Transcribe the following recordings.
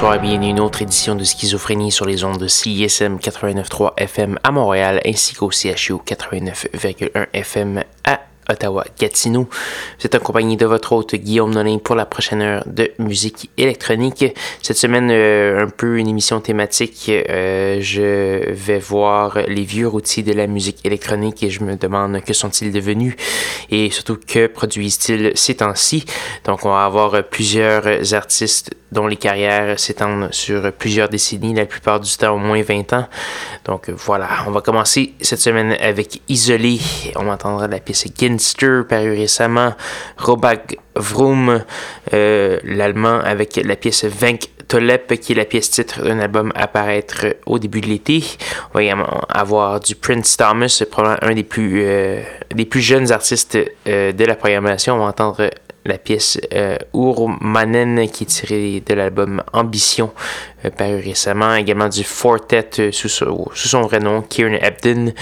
Bonsoir et bienvenue à une autre édition de Schizophrénie sur les ondes de CISM 89.3 FM à Montréal ainsi qu'au CHU 89.1 FM à Ottawa-Gatineau. Vous êtes accompagné de votre hôte Guillaume Nolin pour la prochaine heure de musique électronique. Cette semaine, euh, un peu une émission thématique. Euh, je vais voir les vieux routiers de la musique électronique et je me demande que sont-ils devenus et surtout que produisent-ils ces temps-ci. Donc, on va avoir plusieurs artistes dont les carrières s'étendent sur plusieurs décennies, la plupart du temps au moins 20 ans. Donc voilà, on va commencer cette semaine avec Isolé. On entendra la pièce Paru récemment, Robak Vroom, euh, l'allemand avec la pièce Venk Tolep, qui est la pièce titre d'un album à paraître au début de l'été. On va également avoir du Prince Thomas, probablement un des plus, euh, jeunes artistes euh, de la programmation. On va entendre la pièce euh, Urmanen qui est tirée de l'album Ambition euh, paru récemment. Également du Fortet euh, sous, son vrai nom, Kieran Ebden.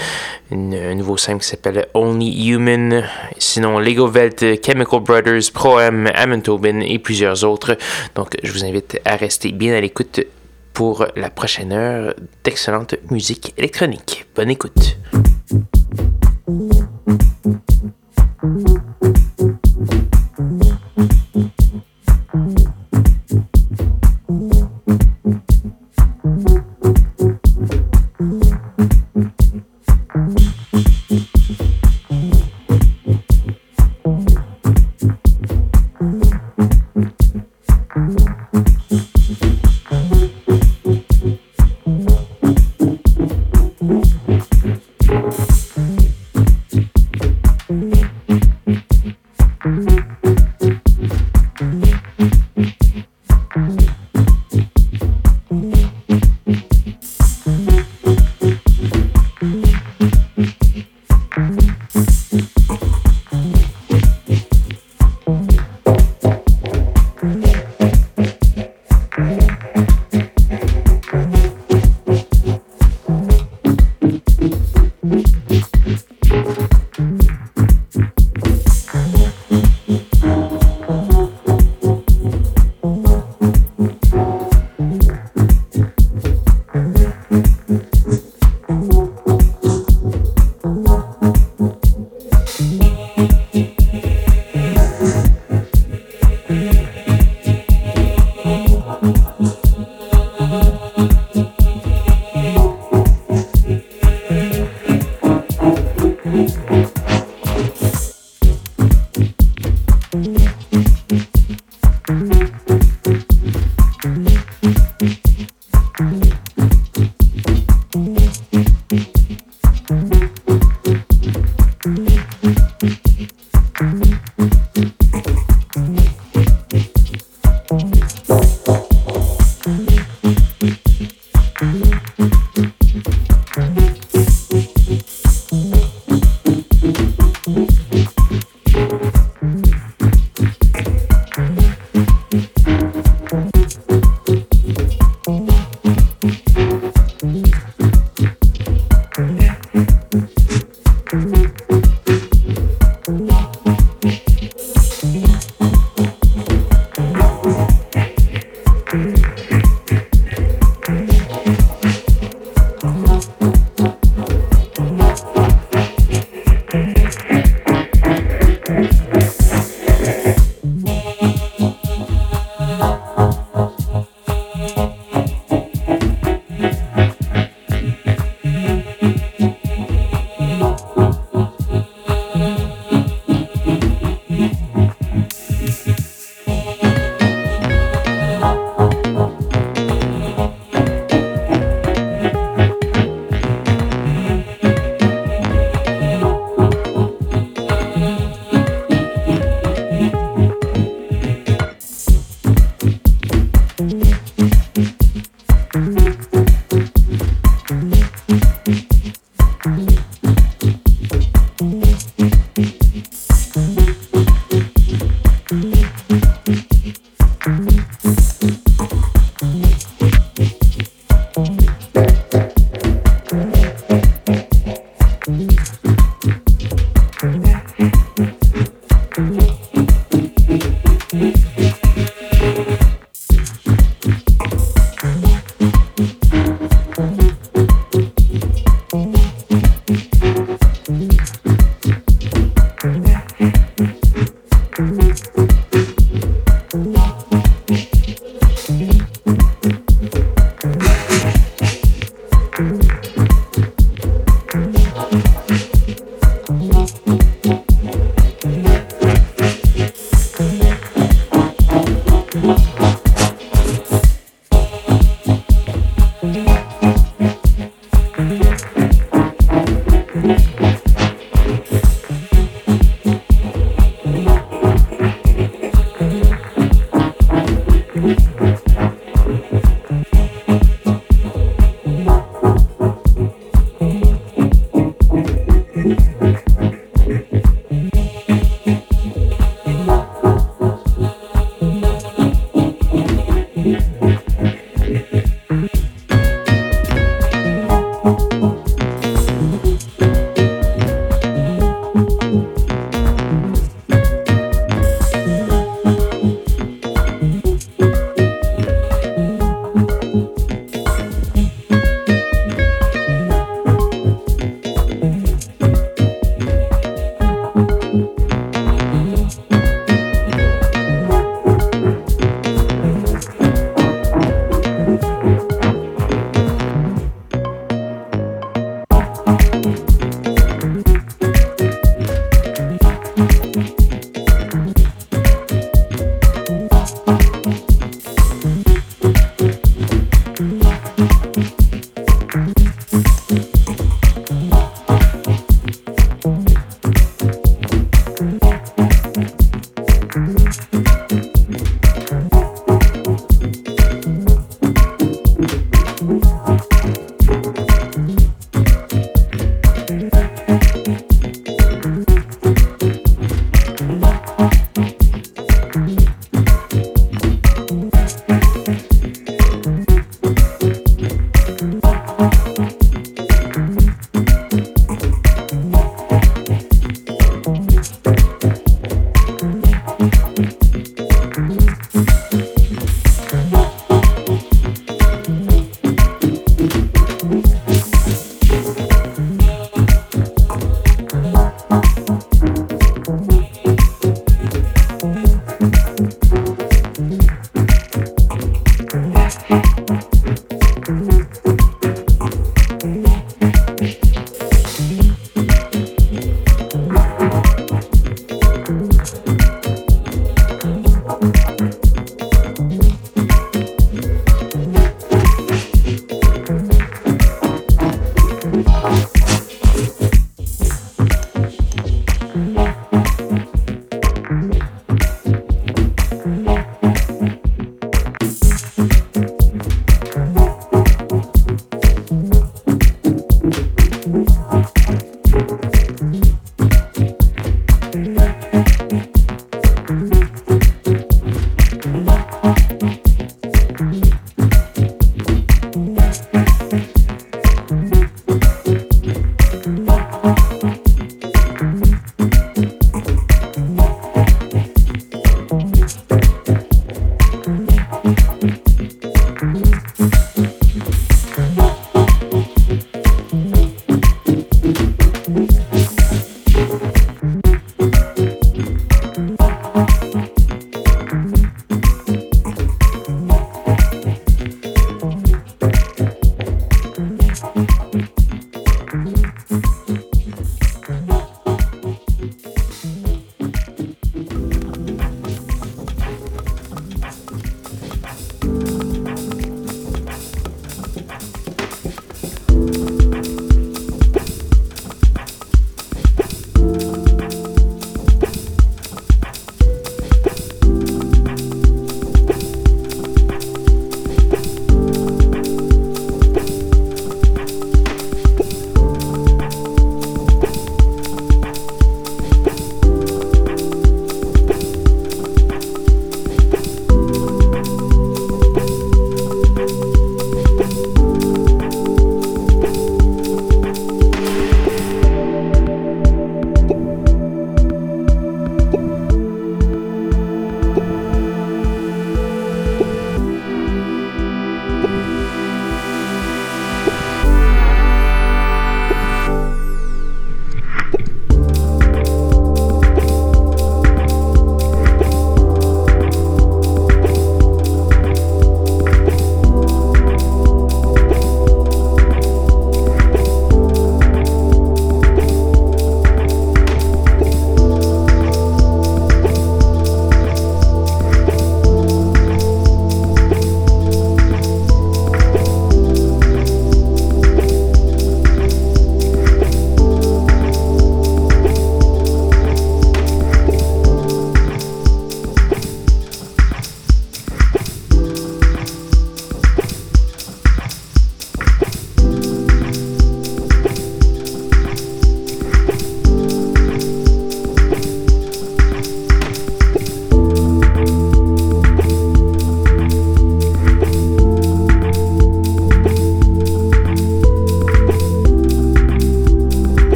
un nouveau simple qui s'appelle Only Human. Sinon Lego Welt, Chemical Brothers, Pro-M, Tobin et plusieurs autres. Donc je vous invite à rester bien à l'écoute pour la prochaine heure d'excellente musique électronique. Bonne écoute.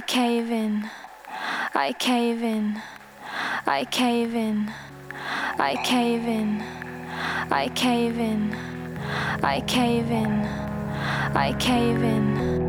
I cave in. I cave in. I cave in. I cave in. I cave in. I cave in. I cave in.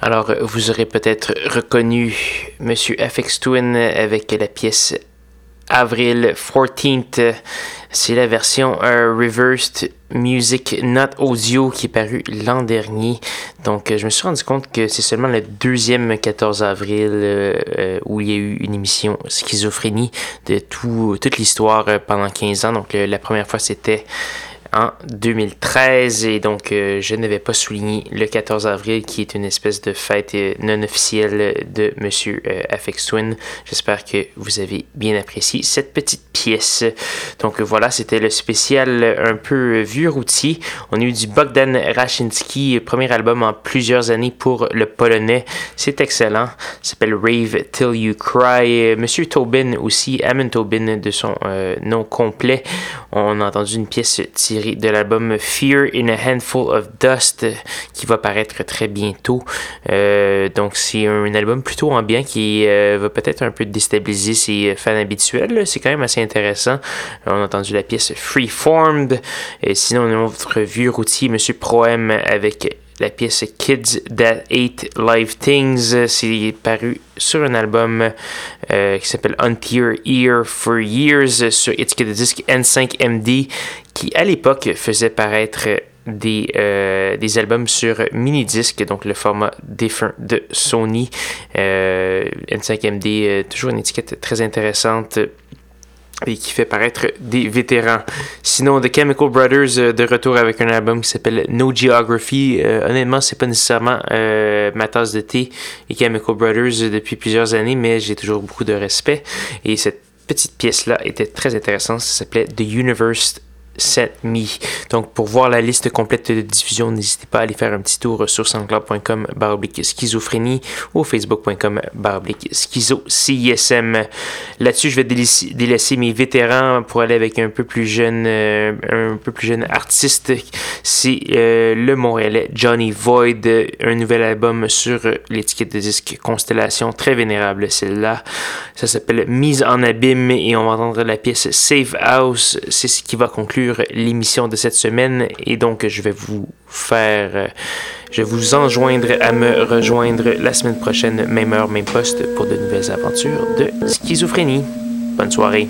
Alors, vous aurez peut-être reconnu Monsieur FX Twin avec la pièce Avril 14th. C'est la version Reversed Music Not Audio qui est parue l'an dernier. Donc, je me suis rendu compte que c'est seulement le deuxième 14 avril euh, où il y a eu une émission schizophrénie de tout, toute l'histoire pendant 15 ans. Donc, la première fois, c'était en 2013 et donc euh, je n'avais pas souligné le 14 avril qui est une espèce de fête euh, non officielle de Monsieur euh, Afex Twin. J'espère que vous avez bien apprécié cette petite pièce. Donc voilà, c'était le spécial un peu vieux routier. On a eu du Bogdan Rachinski, premier album en plusieurs années pour le polonais. C'est excellent. s'appelle Rave Till You Cry. Monsieur Tobin aussi, Amon Tobin de son nom complet. On a entendu une pièce tirée de l'album Fear in a Handful of Dust qui va paraître très bientôt. Euh, donc c'est un, album plutôt ambiant qui euh, va peut-être un peu déstabiliser ses fans habituels. C'est quand même assez intéressant. On a entendu la pièce Freeformed. Et sinon, on a notre vieux routier, Monsieur Proem, avec la pièce Kids That Hate Live Things. C'est paru sur un album euh, qui s'appelle Until Ear for Years sur étiquette de disque N5MD qui à l'époque faisait paraître des, euh, des albums sur mini-disque, donc le format défunt de Sony. Euh, N5MD, toujours une étiquette très intéressante et qui fait paraître des vétérans. Sinon, The Chemical Brothers euh, de retour avec un album qui s'appelle No Geography. Euh, honnêtement, c'est pas nécessairement euh, ma tasse de thé, les Chemical Brothers, depuis plusieurs années, mais j'ai toujours beaucoup de respect. Et cette petite pièce-là était très intéressante. Ça s'appelait The Universe Donc, pour voir la liste complète de diffusion, n'hésitez pas à aller faire un petit tour sur soundcloud.com baroblique schizophrénie ou facebook.com baroblique schizo CISM. Là-dessus, je vais délaisser, mes vétérans pour aller avec un peu plus jeune, euh, un peu plus jeune artiste. C'est euh, le Montréalais Johnny Void, un nouvel album sur l'étiquette de disque Constellation, très vénérable celle-là. Ça s'appelle Mise en abîme et on va entendre la pièce Save House. C'est ce qui va conclure l'émission de cette semaine et donc je vais vous faire, euh, je vais vous enjoindre à me rejoindre la semaine prochaine, même heure, même poste, pour de nouvelles aventures de schizophrénie. Bonne soirée.